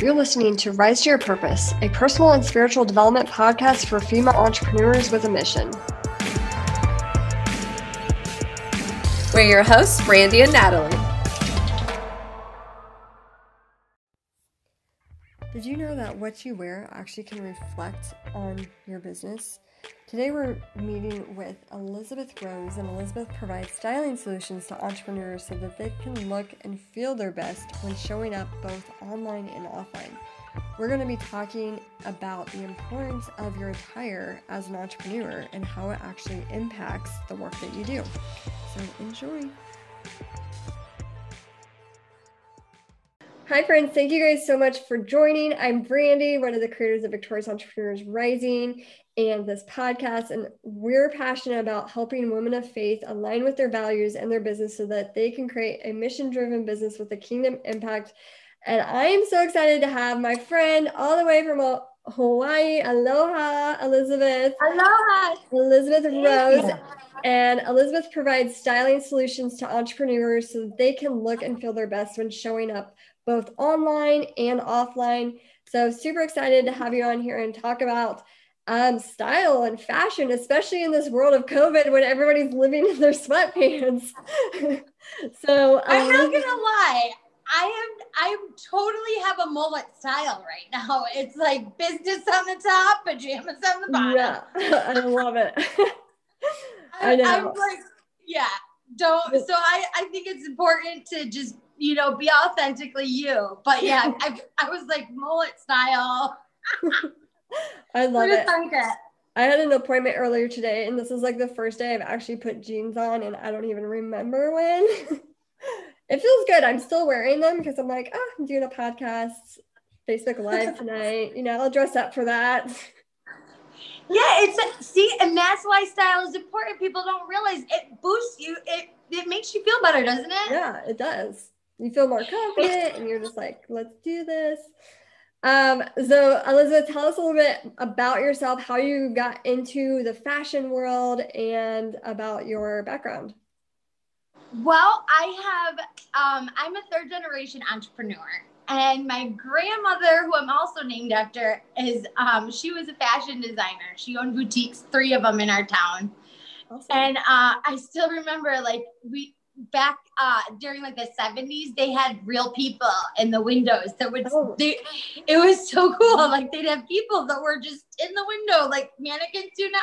You're listening to Rise to Your Purpose, a personal and spiritual development podcast for female entrepreneurs with a mission. We're your hosts, Brandy and Natalie. Did you know that what you wear actually can reflect on your business? Today we're meeting with Elizabeth Rose, and Elizabeth provides styling solutions to entrepreneurs so that they can look and feel their best when showing up both online and offline. We're going to be talking about the importance of your attire as an entrepreneur and how it actually impacts the work that you do. So enjoy. Hi, friends. Thank you guys so much for joining. I'm Brandy, one of the creators of Victorious Entrepreneurs Rising and this podcast. And we're passionate about helping women of faith align with their values and their business so that they can create a mission driven business with a kingdom impact. And I am so excited to have my friend all the way from Hawaii. Aloha, Elizabeth. Aloha. Elizabeth Rose. And Elizabeth provides styling solutions to entrepreneurs so that they can look and feel their best when showing up both online and offline. So, super excited to have you on here and talk about um, style and fashion, especially in this world of COVID when everybody's living in their sweatpants. so, um, I'm not gonna lie. I am I totally have a mullet style right now. It's like business on the top, pajamas on the bottom. Yeah, I love it. I, I know. I'm like, yeah, don't. So I I think it's important to just you know, be authentically you. But yeah, I, I was like mullet style. I love it. I had an appointment earlier today, and this is like the first day I've actually put jeans on, and I don't even remember when. it feels good. I'm still wearing them because I'm like, oh, I'm doing a podcast, Facebook Live tonight. you know, I'll dress up for that. Yeah, it's see, and that's why style is important. People don't realize it boosts you. It it makes you feel better, doesn't it? Yeah, it does you feel more confident and you're just like, let's do this. Um, so Elizabeth, tell us a little bit about yourself, how you got into the fashion world and about your background. Well, I have, um, I'm a third generation entrepreneur. And my grandmother, who I'm also named after, is um, she was a fashion designer. She owned boutiques, three of them in our town. Awesome. And uh, I still remember, like, we back uh during like the 70s they had real people in the windows that would oh. they, it was so cool. Like they'd have people that were just in the window like mannequins do now.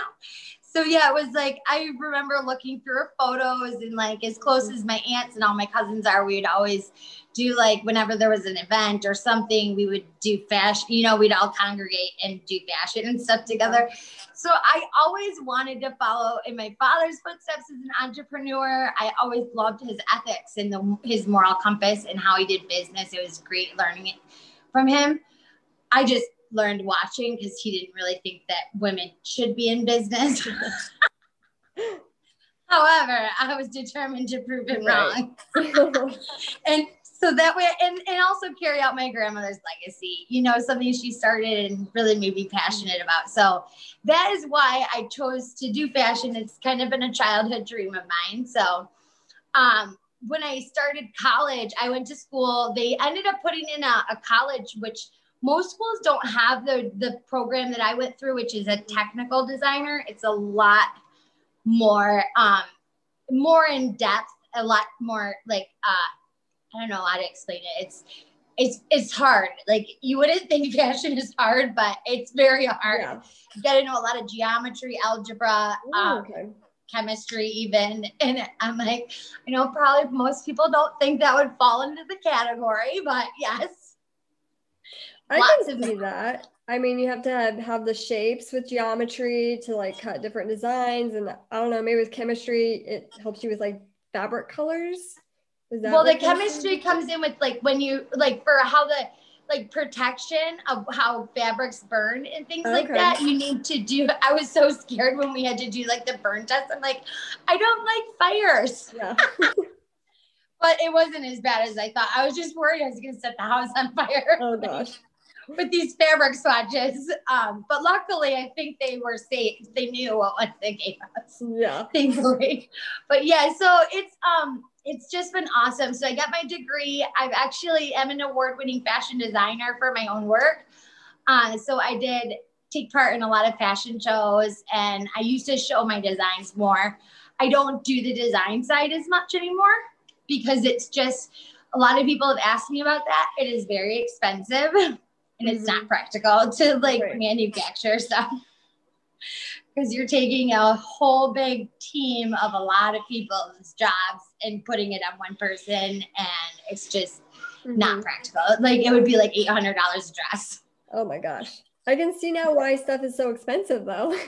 So yeah it was like i remember looking through her photos and like as close as my aunts and all my cousins are we'd always do like whenever there was an event or something we would do fashion you know we'd all congregate and do fashion and stuff together so I always wanted to follow in my father's footsteps as an entrepreneur. I always loved his ethics and the, his moral compass and how he did business. It was great learning it from him. I just learned watching because he didn't really think that women should be in business. However, I was determined to prove him right. wrong. and so that way and, and also carry out my grandmother's legacy you know something she started and really made me passionate about. So that is why i chose to do fashion. It's kind of been a childhood dream of mine. So um, when i started college i went to school. They ended up putting in a, a college which most schools don't have the the program that i went through which is a technical designer. It's a lot more um more in depth a lot more like uh I don't know how to explain it. It's it's it's hard. Like you wouldn't think fashion is hard, but it's very hard. Yeah. You got to know a lot of geometry, algebra, Ooh, um, okay. chemistry, even. And I'm like, I know probably most people don't think that would fall into the category, but yes. I Lots can see that. I mean, you have to have, have the shapes with geometry to like cut different designs, and I don't know, maybe with chemistry, it helps you with like fabric colors well, the chemistry comes in with like when you like for how the like protection of how fabrics burn and things okay. like that. You need to do. I was so scared when we had to do like the burn test. I'm like, I don't like fires. Yeah. but it wasn't as bad as I thought. I was just worried I was going to set the house on fire. Oh gosh. With these fabric swatches, um, but luckily I think they were safe. They knew what they gave us. Yeah, thankfully. But yeah, so it's um it's just been awesome. So I got my degree. I've actually am an award-winning fashion designer for my own work. Uh, so I did take part in a lot of fashion shows, and I used to show my designs more. I don't do the design side as much anymore because it's just a lot of people have asked me about that. It is very expensive and mm-hmm. it's not practical to like right. manufacture stuff because you're taking a whole big team of a lot of people's jobs and putting it on one person and it's just mm-hmm. not practical. Like it would be like $800 a dress. Oh my gosh. I can see now why stuff is so expensive though.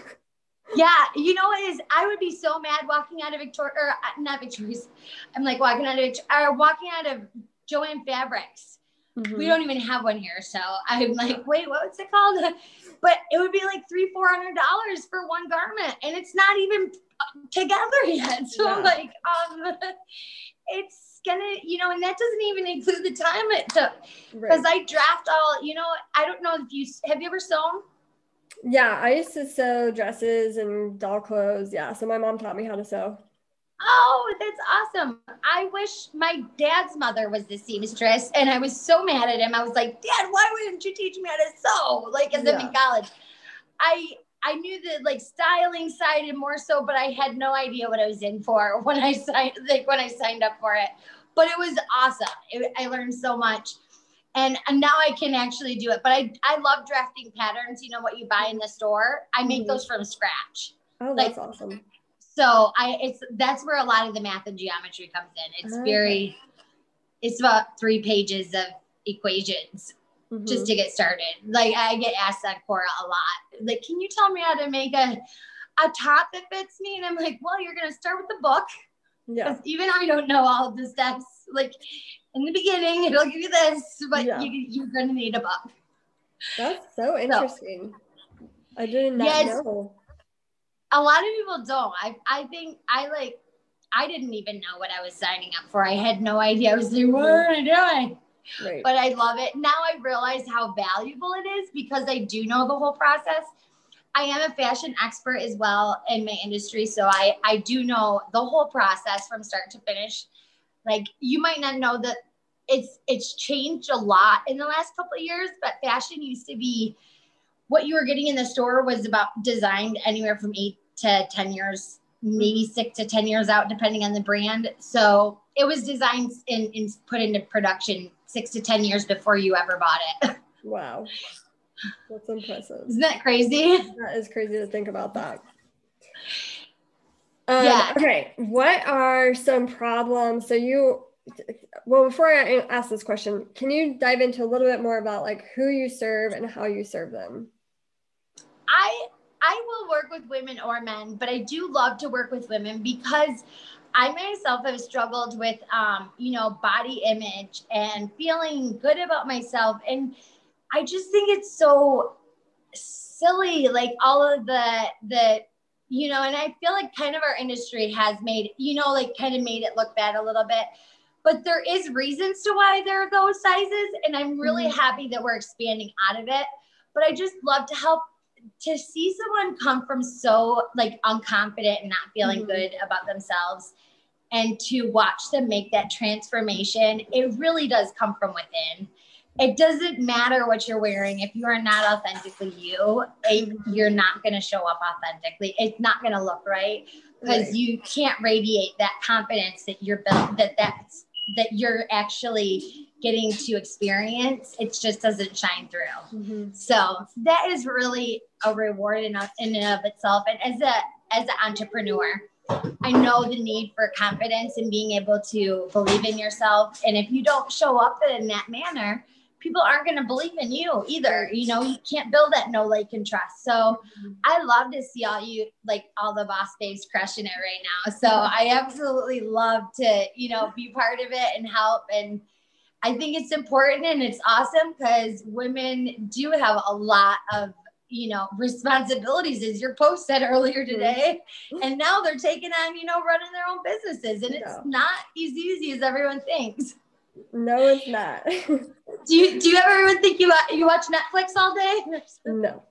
Yeah you know what is? I would be so mad walking out of victoria or uh, not victoria's. I'm like walking out of or walking out of joann fabrics. Mm-hmm. we don't even have one here so i'm like wait what's it called but it would be like three, four hundred dollars for one garment, and it's not even together yet. So yeah. like, um, it's gonna, you know, and that doesn't even include the time it took because right. I draft all. You know, I don't know if you have you ever sewn. Yeah, I used to sew dresses and doll clothes. Yeah, so my mom taught me how to sew. Oh, that's awesome. I wish my dad's mother was the seamstress. And I was so mad at him. I was like, Dad, why wouldn't you teach me how to sew? Like as yeah. I'm in college. I I knew the like styling side and more so, but I had no idea what I was in for when I signed like when I signed up for it. But it was awesome. It, I learned so much. And, and now I can actually do it. But I I love drafting patterns. You know what you buy in the store? I make mm-hmm. those from scratch. Oh, that's like, awesome so I it's that's where a lot of the math and geometry comes in. It's okay. very it's about three pages of equations mm-hmm. just to get started. Like I get asked that Cora a lot. Like, can you tell me how to make a a top that fits me? And I'm like, well, you're gonna start with the book. Yeah. Even I don't know all of the steps. Like in the beginning, it'll give you this, but yeah. you, you're gonna need a book. That's so interesting. So, I did not yes, know a lot of people don't. I I think I like I didn't even know what I was signing up for. I had no idea. I was like, what am I doing? Right. But I love it. Now I realize how valuable it is because I do know the whole process. I am a fashion expert as well in my industry. So I, I do know the whole process from start to finish. Like you might not know that it's it's changed a lot in the last couple of years, but fashion used to be what you were getting in the store was about designed anywhere from eight to 10 years, maybe six to 10 years out, depending on the brand. So it was designed and, and put into production six to 10 years before you ever bought it. Wow. That's impressive. Isn't that crazy? That is crazy to think about that. Um, yeah. Okay. What are some problems? So you, well, before I ask this question, can you dive into a little bit more about like who you serve and how you serve them? I I will work with women or men, but I do love to work with women because I myself have struggled with, um, you know, body image and feeling good about myself. And I just think it's so silly, like all of the, the, you know, and I feel like kind of our industry has made, you know, like kind of made it look bad a little bit. But there is reasons to why there are those sizes. And I'm really mm-hmm. happy that we're expanding out of it. But I just love to help to see someone come from so like unconfident and not feeling mm-hmm. good about themselves and to watch them make that transformation it really does come from within it doesn't matter what you're wearing if you are not authentically you mm-hmm. you're not going to show up authentically it's not going to look right because right. you can't radiate that confidence that you're built that that's that you're actually getting to experience, it just doesn't shine through. Mm-hmm. So that is really a reward in, in and of itself. And as a as an entrepreneur, I know the need for confidence and being able to believe in yourself. And if you don't show up in that manner, people aren't going to believe in you either. You know, you can't build that no like and trust. So mm-hmm. I love to see all you like all the boss babes crushing it right now. So I absolutely love to, you know, be part of it and help and I think it's important and it's awesome because women do have a lot of you know responsibilities as your post said earlier mm-hmm. today and now they're taking on you know running their own businesses and it's no. not as easy as everyone thinks no it's not do you do you ever think you you watch netflix all day no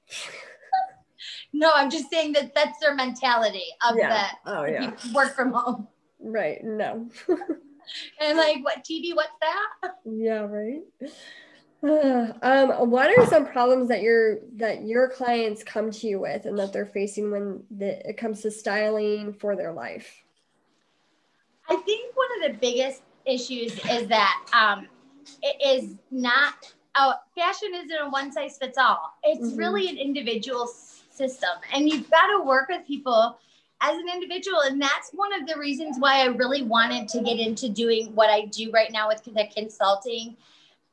no i'm just saying that that's their mentality of yeah. the oh, yeah. work from home right no and like, what TV? What's that? Yeah, right. um, what are some problems that your that your clients come to you with and that they're facing when the, it comes to styling for their life? I think one of the biggest issues is that um, it is not oh, fashion isn't a one size fits all. It's mm-hmm. really an individual system, and you've got to work with people as an individual. And that's one of the reasons why I really wanted to get into doing what I do right now with the consulting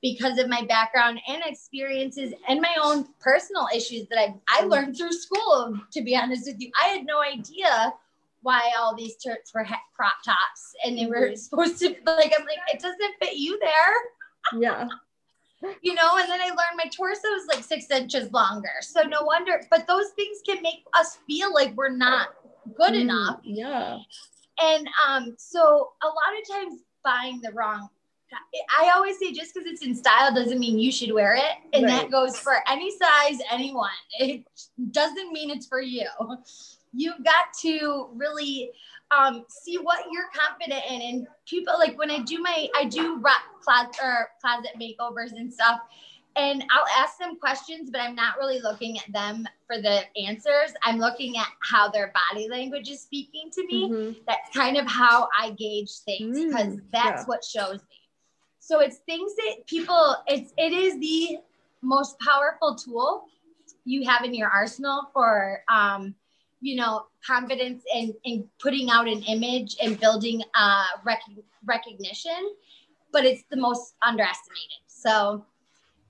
because of my background and experiences and my own personal issues that I, I mm-hmm. learned through school, to be honest with you. I had no idea why all these shirts were crop tops and they were mm-hmm. supposed to like I'm like it doesn't fit you there. Yeah. you know, and then I learned my torso is like six inches longer. So no wonder, but those things can make us feel like we're not good mm, enough. Yeah. And um, so a lot of times buying the wrong I always say just because it's in style doesn't mean you should wear it. And right. that goes for any size, anyone. It doesn't mean it's for you. You've got to really um, see what you're confident in. And people like when I do my, I do rock closet or closet makeovers and stuff. And I'll ask them questions, but I'm not really looking at them for the answers. I'm looking at how their body language is speaking to me. Mm-hmm. That's kind of how I gauge things because mm, that's yeah. what shows me. So it's things that people, it's it is the most powerful tool you have in your arsenal for um, you know, confidence in, in putting out an image and building uh, rec- recognition, but it's the most underestimated. So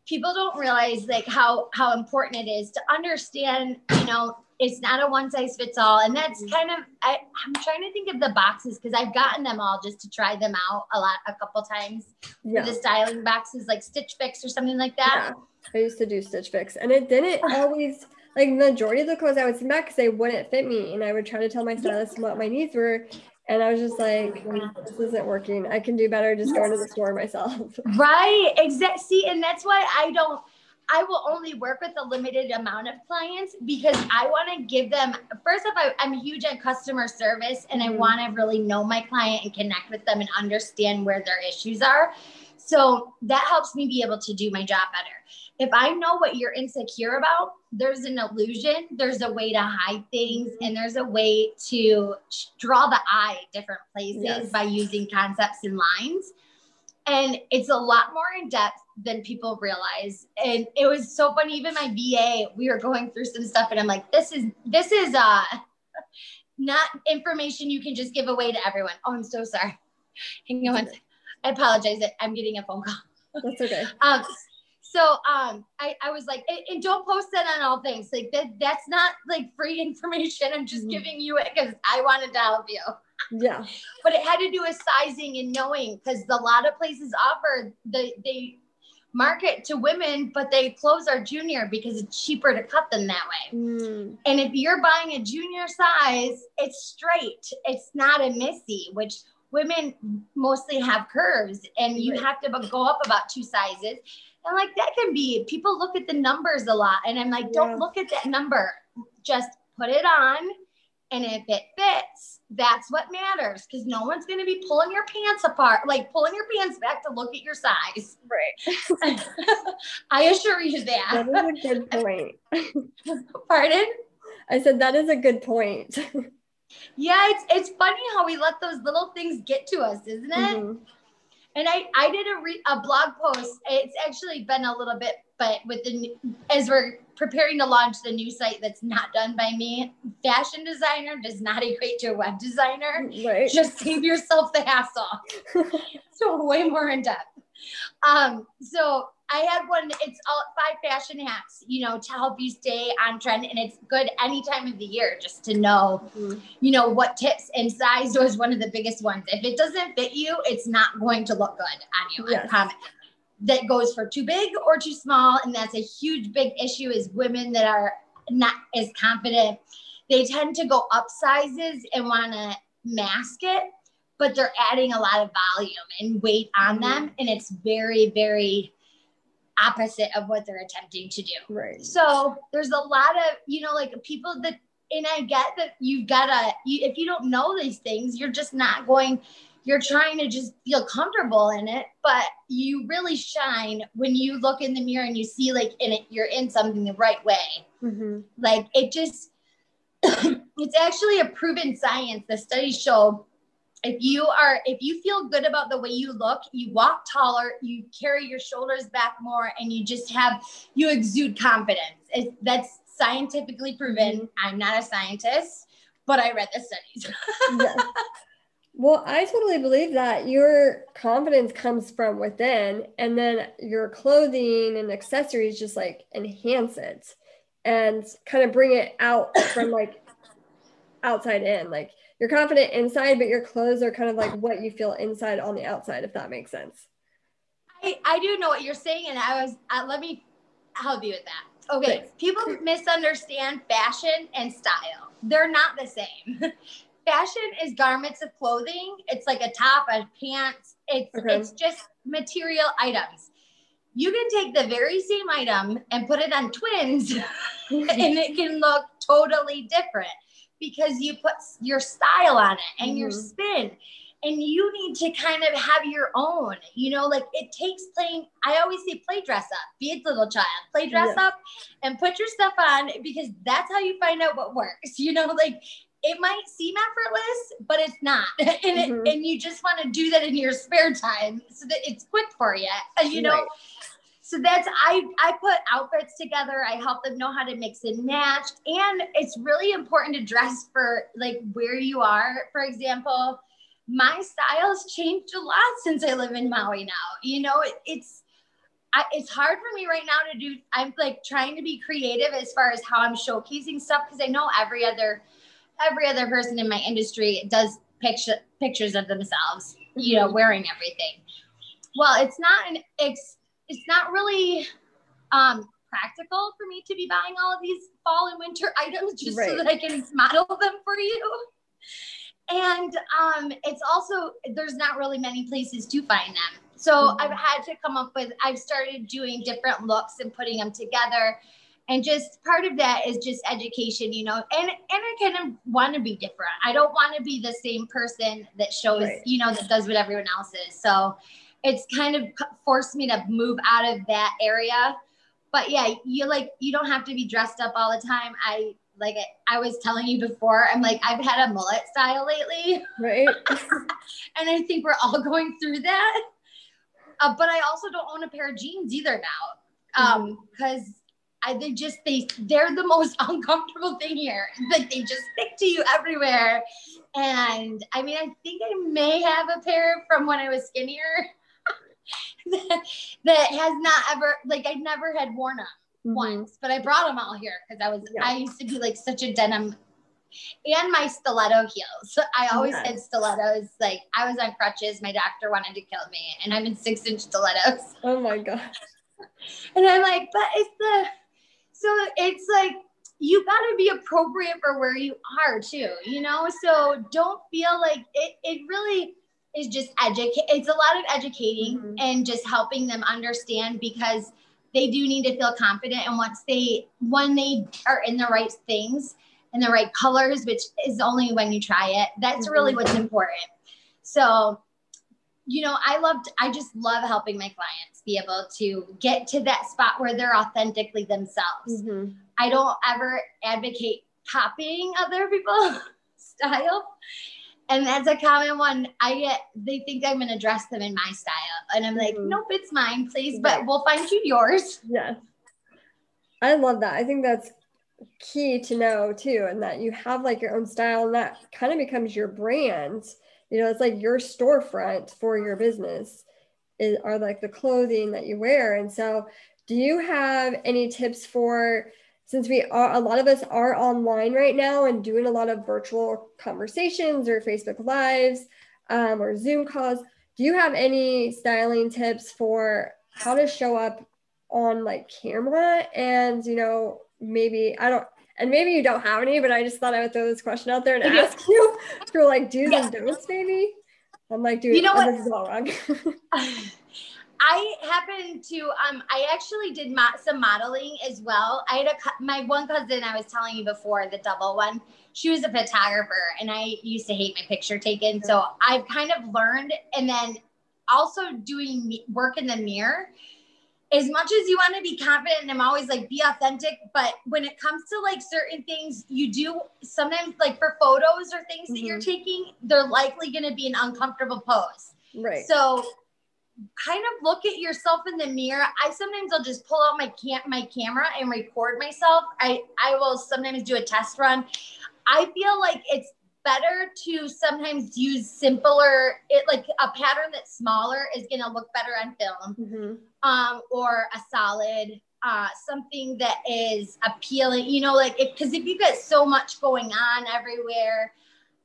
people don't realize like how how important it is to understand. You know, it's not a one size fits all, and that's mm-hmm. kind of I, I'm trying to think of the boxes because I've gotten them all just to try them out a lot a couple times. Yeah. The styling boxes like Stitch Fix or something like that. Yeah. I used to do Stitch Fix, and it didn't always like the majority of the clothes I would send back because they wouldn't fit me, and I would try to tell my stylist what my needs were, and I was just like, this isn't working. I can do better just going to the store myself. Right. Exactly. See, and that's why I don't. I will only work with a limited amount of clients because I want to give them. First off, I, am huge on customer service, and I mm-hmm. want to really know my client and connect with them and understand where their issues are. So that helps me be able to do my job better if I know what you're insecure about, there's an illusion, there's a way to hide things, and there's a way to draw the eye different places yes. by using concepts and lines. And it's a lot more in depth than people realize. And it was so funny. Even my VA, we were going through some stuff, and I'm like, this is this is uh not information you can just give away to everyone. Oh, I'm so sorry. Hang on. I apologize. I'm getting a phone call. That's okay. um, so um, I, I was like, and, and, don't post that on all things. Like that, that's not like free information. I'm just mm-hmm. giving you it because I wanted to help you. Yeah. but it had to do with sizing and knowing because a lot of places offer the they market to women, but they close our junior because it's cheaper to cut them that way. Mm. And if you're buying a junior size, it's straight. It's not a missy, which women mostly have curves and you have to go up about two sizes and like that can be people look at the numbers a lot. And I'm like, don't look at that number. Just put it on. And if it fits, that's what matters because no one's going to be pulling your pants apart, like pulling your pants back to look at your size. Right. I assure you that. That is a good point. Pardon? I said that is a good point. yeah, it's it's funny how we let those little things get to us, isn't it? Mm-hmm. And I, I did a, re, a blog post. It's actually been a little bit, but with the as we're preparing to launch the new site that's not done by me, fashion designer does not equate to a web designer. Right. Just save yourself the hassle. so way more in depth. Um, so I had one, it's all five fashion hacks, you know, to help you stay on trend. And it's good any time of the year just to know, mm-hmm. you know, what tips and size was one of the biggest ones. If it doesn't fit you, it's not going to look good on you. Yes. I promise. That goes for too big or too small. And that's a huge, big issue is women that are not as confident. They tend to go up sizes and want to mask it, but they're adding a lot of volume and weight on mm-hmm. them. And it's very, very, opposite of what they're attempting to do. Right. So there's a lot of, you know, like people that, and I get that you've got to, you, if you don't know these things, you're just not going, you're trying to just feel comfortable in it, but you really shine when you look in the mirror and you see like in it, you're in something the right way. Mm-hmm. Like it just, it's actually a proven science. The studies show if you are if you feel good about the way you look you walk taller you carry your shoulders back more and you just have you exude confidence it, that's scientifically proven mm-hmm. i'm not a scientist but i read the studies yeah. Well, I totally believe that your confidence comes from within, and then your clothing and accessories just like enhance it and kind of bring it out from like outside in. Like you're confident inside, but your clothes are kind of like what you feel inside on the outside, if that makes sense. I, I do know what you're saying, and I was uh, let me help you with that. Okay, Thanks. people misunderstand fashion and style. They're not the same. fashion is garments of clothing. It's like a top, a pants. It's okay. it's just material items. You can take the very same item and put it on twins, and it can look totally different because you put your style on it and mm-hmm. your spin. And you need to kind of have your own you know like it takes playing i always say play dress up be a little child play dress up and put your stuff on because that's how you find out what works you know like it might seem effortless but it's not. And, mm-hmm. it, and you just want to do that in your spare time so that it's quick for you you know? Right so that's I I put outfits together. I help them know how to mix and match, and it's really important to dress for like where you are. For example, my styles changed a lot since I live in Maui now. You know, it, it's I, it's hard for me right now to do. I'm like trying to be creative as far as how I'm showcasing stuff because I know every other every other person in my industry does picture pictures of themselves, you know, wearing everything. Well, it's not an ex it's not really um, practical for me to be buying all of these fall and winter items just right. so that I can model them for you. And um, it's also, there's not really many places to find them. So mm-hmm. I've had to come up with, I've started doing different looks and putting them together. And just part of that is just education, you know, and, and I kind of want to be different. I don't want to be the same person that shows, right. you know, that does what everyone else is. So it's kind of forced me to move out of that area. But yeah, you like you don't have to be dressed up all the time. I like I was telling you before, I'm like I've had a mullet style lately, right? and I think we're all going through that. Uh, but I also don't own a pair of jeans either now, um, because mm-hmm. I they just they they're the most uncomfortable thing here. Like they just stick to you everywhere. And I mean, I think I may have a pair from when I was skinnier that, that has not ever like I never had worn them mm-hmm. once, but I brought them all here because I was yeah. I used to be like such a denim and my stiletto heels. I always yes. had stilettos. Like I was on crutches. My doctor wanted to kill me, and I'm in six inch stilettos. Oh my god! And I'm like, but it's the so it's like you got to be appropriate for where you are too, you know. So don't feel like it. It really is just educate. It's a lot of educating mm-hmm. and just helping them understand because they do need to feel confident. And once they, when they are in the right things and the right colors, which is only when you try it, that's mm-hmm. really what's important. So, you know, I loved, I just love helping my clients be able to get to that spot where they're authentically themselves. Mm-hmm. I don't ever advocate copying other people's style and that's a common one. I get they think I'm gonna dress them in my style, and I'm like, mm-hmm. nope, it's mine, please. But we'll find you yours. Yes, I love that. I think that's key to know too, and that you have like your own style, and that kind of becomes your brand. You know, it's like your storefront for your business. Is, are like the clothing that you wear, and so do you have any tips for? Since we are a lot of us are online right now and doing a lot of virtual conversations or Facebook lives um, or Zoom calls, do you have any styling tips for how to show up on like camera and you know maybe I don't and maybe you don't have any, but I just thought I would throw this question out there and ask you for like do's yeah. and don'ts maybe. I'm like, dude, you know what? this is all wrong. I happened to um I actually did mo- some modeling as well. I had a co- my one cousin I was telling you before the double one. She was a photographer and I used to hate my picture taken. So I've kind of learned and then also doing work in the mirror. As much as you want to be confident and I'm always like be authentic, but when it comes to like certain things you do sometimes like for photos or things that you're taking, they're likely going to be an uncomfortable pose. Right. So kind of look at yourself in the mirror. I sometimes I'll just pull out my cam- my camera and record myself. I I will sometimes do a test run. I feel like it's better to sometimes use simpler it like a pattern that's smaller is going to look better on film Mhm. um or a solid uh something that is appealing you know like if because if you get so much going on everywhere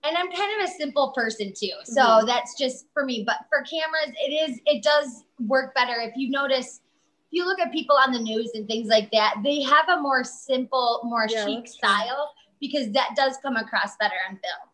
and i'm kind of a simple person too so Mhm. that's just for me but for cameras it is it does work better if you notice if you look at people on the news and things like that they have a more simple more Yeah, chic style because that does come across better on film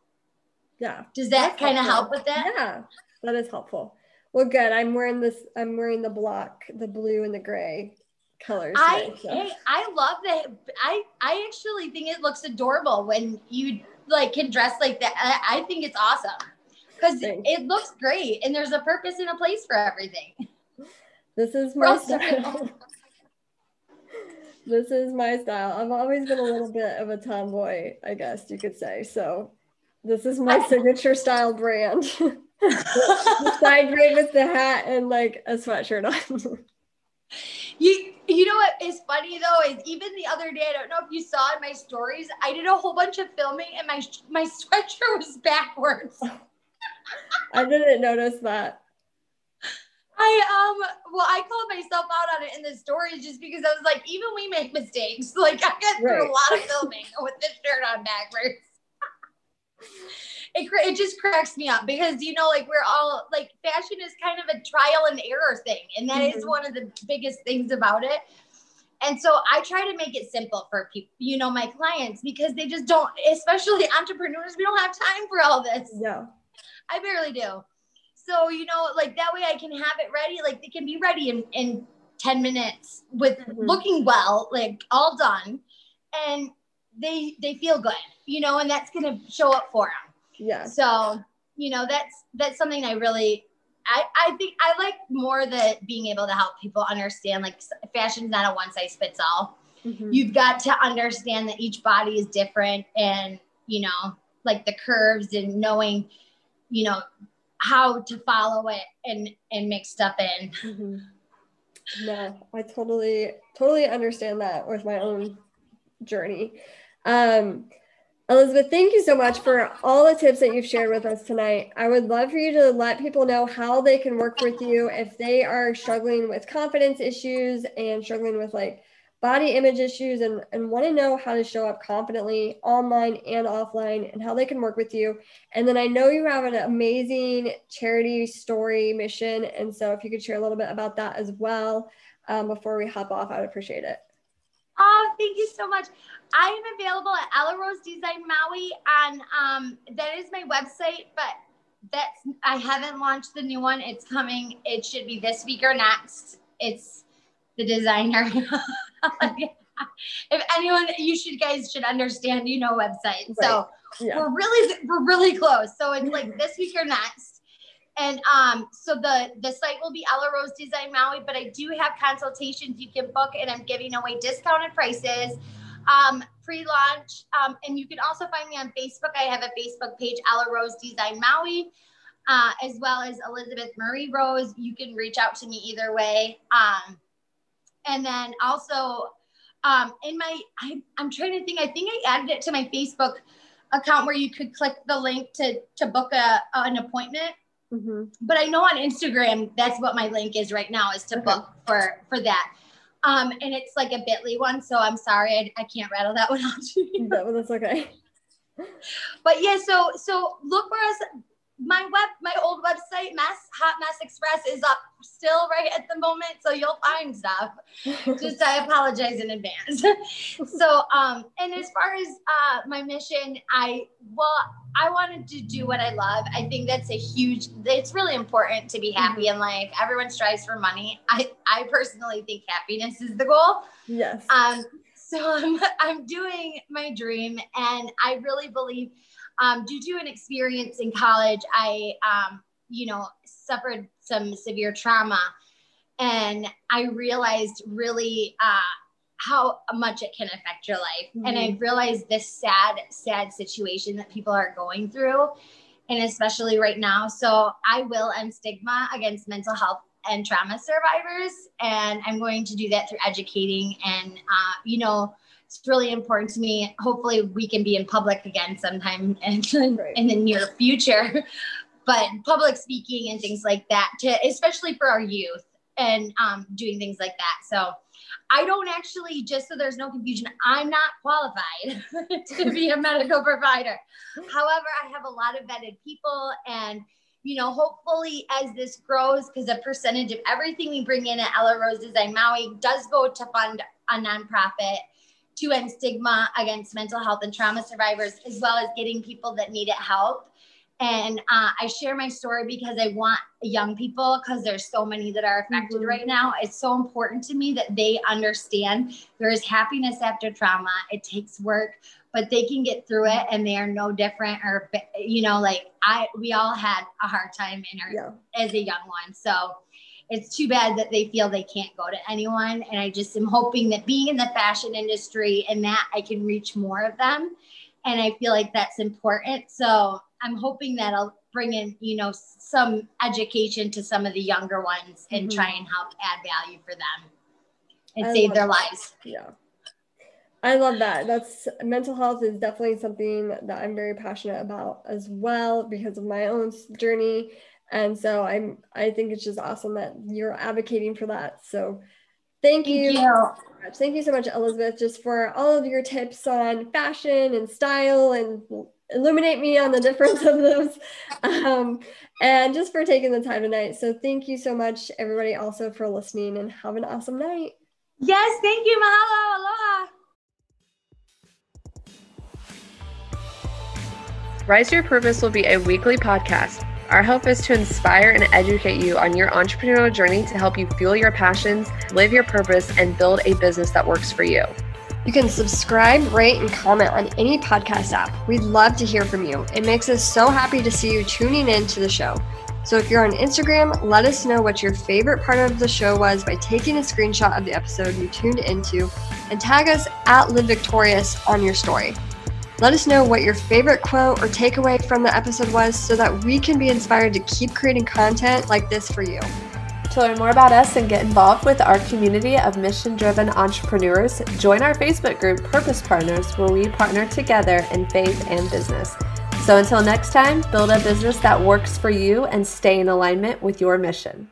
Yeah. does that kind of help with that Yeah, that is helpful. Well, good. I'm wearing this. I'm wearing the block, the blue and the gray colors. I today, so. hey, I love that. I I actually think it looks adorable when you like can dress like that. I, I think it's awesome because it looks great and there's a purpose and a place for everything. This is my style. this is my style. I've always been a little bit of a tomboy, I guess you could say. So this is my signature style brand. the side braid with the hat and like a sweatshirt on. You you know what is funny though is even the other day I don't know if you saw in my stories I did a whole bunch of filming and my my sweatshirt was backwards. I didn't notice that. I um well I called myself out on it in the stories just because I was like even we make mistakes like I got through Right. a lot of filming with this shirt on backwards. It, it just cracks me up because you know like we're all like fashion is kind of a trial and error thing and that is Mhm. one of the biggest things about it and so i try to make it simple for people you know my clients because they just don't especially entrepreneurs we don't have time for all this Yeah. I barely do. So, you know, like that way I can have it ready. Like they can be ready in, in 10 minutes with Mhm. looking well, like all done. And they they feel good, you know, and that's gonna show up for them. Yeah. So, you know, that's that's something I really I, I think I like more the being able to help people understand like fashion's not a one size fits all Mhm. you've got to understand that each body is different and you know like the curves and knowing you know how to follow it and and mix stuff in Mhm. No, I totally totally understand that with my own journey. Um, Elizabeth, thank you so much for all the tips that you've shared with us tonight. I would love for you to let people know how they can work with you if they are struggling with confidence issues and struggling with like body image issues and, and want to know how to show up confidently online and offline and how they can work with you. And then I know you have an amazing charity story mission. And so if you could share a little bit about that as well um, before we hop off, I would appreciate it. Oh thank you so much. I am available at ella rose design maui and um that is my website but that's i haven't launched the new one. It's coming. It should be this week or next. It's the designer. If anyone you should guys should understand you know website so Yeah. we're really we're really close. So it's like this week or next and um so the the site will be ella rose design maui but i do have consultations you can book and i'm giving away discounted prices. Um pre-launch um and you can also find me on facebook. I have a facebook page ella rose design maui uh, as well as elizabeth marie rose. You can reach out to me either way. Um and then also um in my I, i'm trying to think i think i added it to my facebook account where you could click the link to to book a an appointment Mhm. but i know on instagram that's what my link is right now is to Okay. book for for that um and it's like a bitly one so i'm sorry i, I can't rattle that one out to you That- that's okay. but yeah so so look for us my web, my old website, Mess Hot Mess Express, is up still right at the moment, so you'll find stuff. Just I apologize in advance. so, um, and as far as uh, my mission, I well, I wanted to do what I love. I think that's a huge. It's really important to be happy mm-hmm. in life. Everyone strives for money. I I personally think happiness is the goal. Yes. Um. So I'm I'm doing my dream, and I really believe um, due to an experience in college, I, um, you know, suffered some severe trauma. And I realized really uh, how much it can affect your life. Mm-hmm. And I mm-hmm. realized this sad, sad situation that people are going through, and especially right now. So I will end stigma against mental health and trauma survivors. And I'm going to do that through educating and, uh, you know, it's really important to me. Hopefully, we can be in public again sometime in, right. in the near future. But public speaking and things like that, to, especially for our youth, and um, doing things like that. So, I don't actually, just so there's no confusion, I'm not qualified to be a medical provider. However, I have a lot of vetted people and you know, hopefully as this grows, because a percentage of everything we bring in at Ella Rose Design Maui does go to fund a nonprofit to end stigma against mental health and trauma survivors, as well as getting people that need it help. And uh, I share my story because I want young people, because there's so many that are affected mm-hmm. right now. It's so important to me that they understand there is happiness after trauma. It takes work, but they can get through it and they are no different or, you know, like I, we all had a hard time in our, yeah. as a young one. So, it's too bad that they feel they can't go to anyone. And I just am hoping that being in the fashion industry and that I can reach more of them. And I feel like that's important. So I'm hoping that I'll bring in, you know, some education to some of the younger ones and mm-hmm. try and help add value for them and I save their that. lives. Yeah. I love that. That's mental health is definitely something that I'm very passionate about as well because of my own journey and so i'm i think it's just awesome that you're advocating for that. So thank, thank you, you. thank you so much elizabeth just for all of your tips on fashion and style and illuminate me on the difference of those. Um, and just for taking the time tonight. So thank you so much everybody also for listening and have an awesome night. Yes thank you mahalo aloha. Rise to Your Purpose will be a weekly podcast our hope is to inspire and educate you on your entrepreneurial journey to help you fuel your passions, live your purpose, and build a business that works for you. You can subscribe, rate, and comment on any podcast app. We'd love to hear from you. It makes us so happy to see you tuning in to the show. So if you're on Instagram, let us know what your favorite part of the show was by taking a screenshot of the episode you tuned into and tag us at Live Victorious on your story. Let us know what your favorite quote or takeaway from the episode was so that we can be inspired to keep creating content like this for you. To learn more about us and get involved with our community of mission driven entrepreneurs, join our Facebook group, Purpose Partners, where we partner together in faith and business. So until next time, build a business that works for you and stay in alignment with your mission.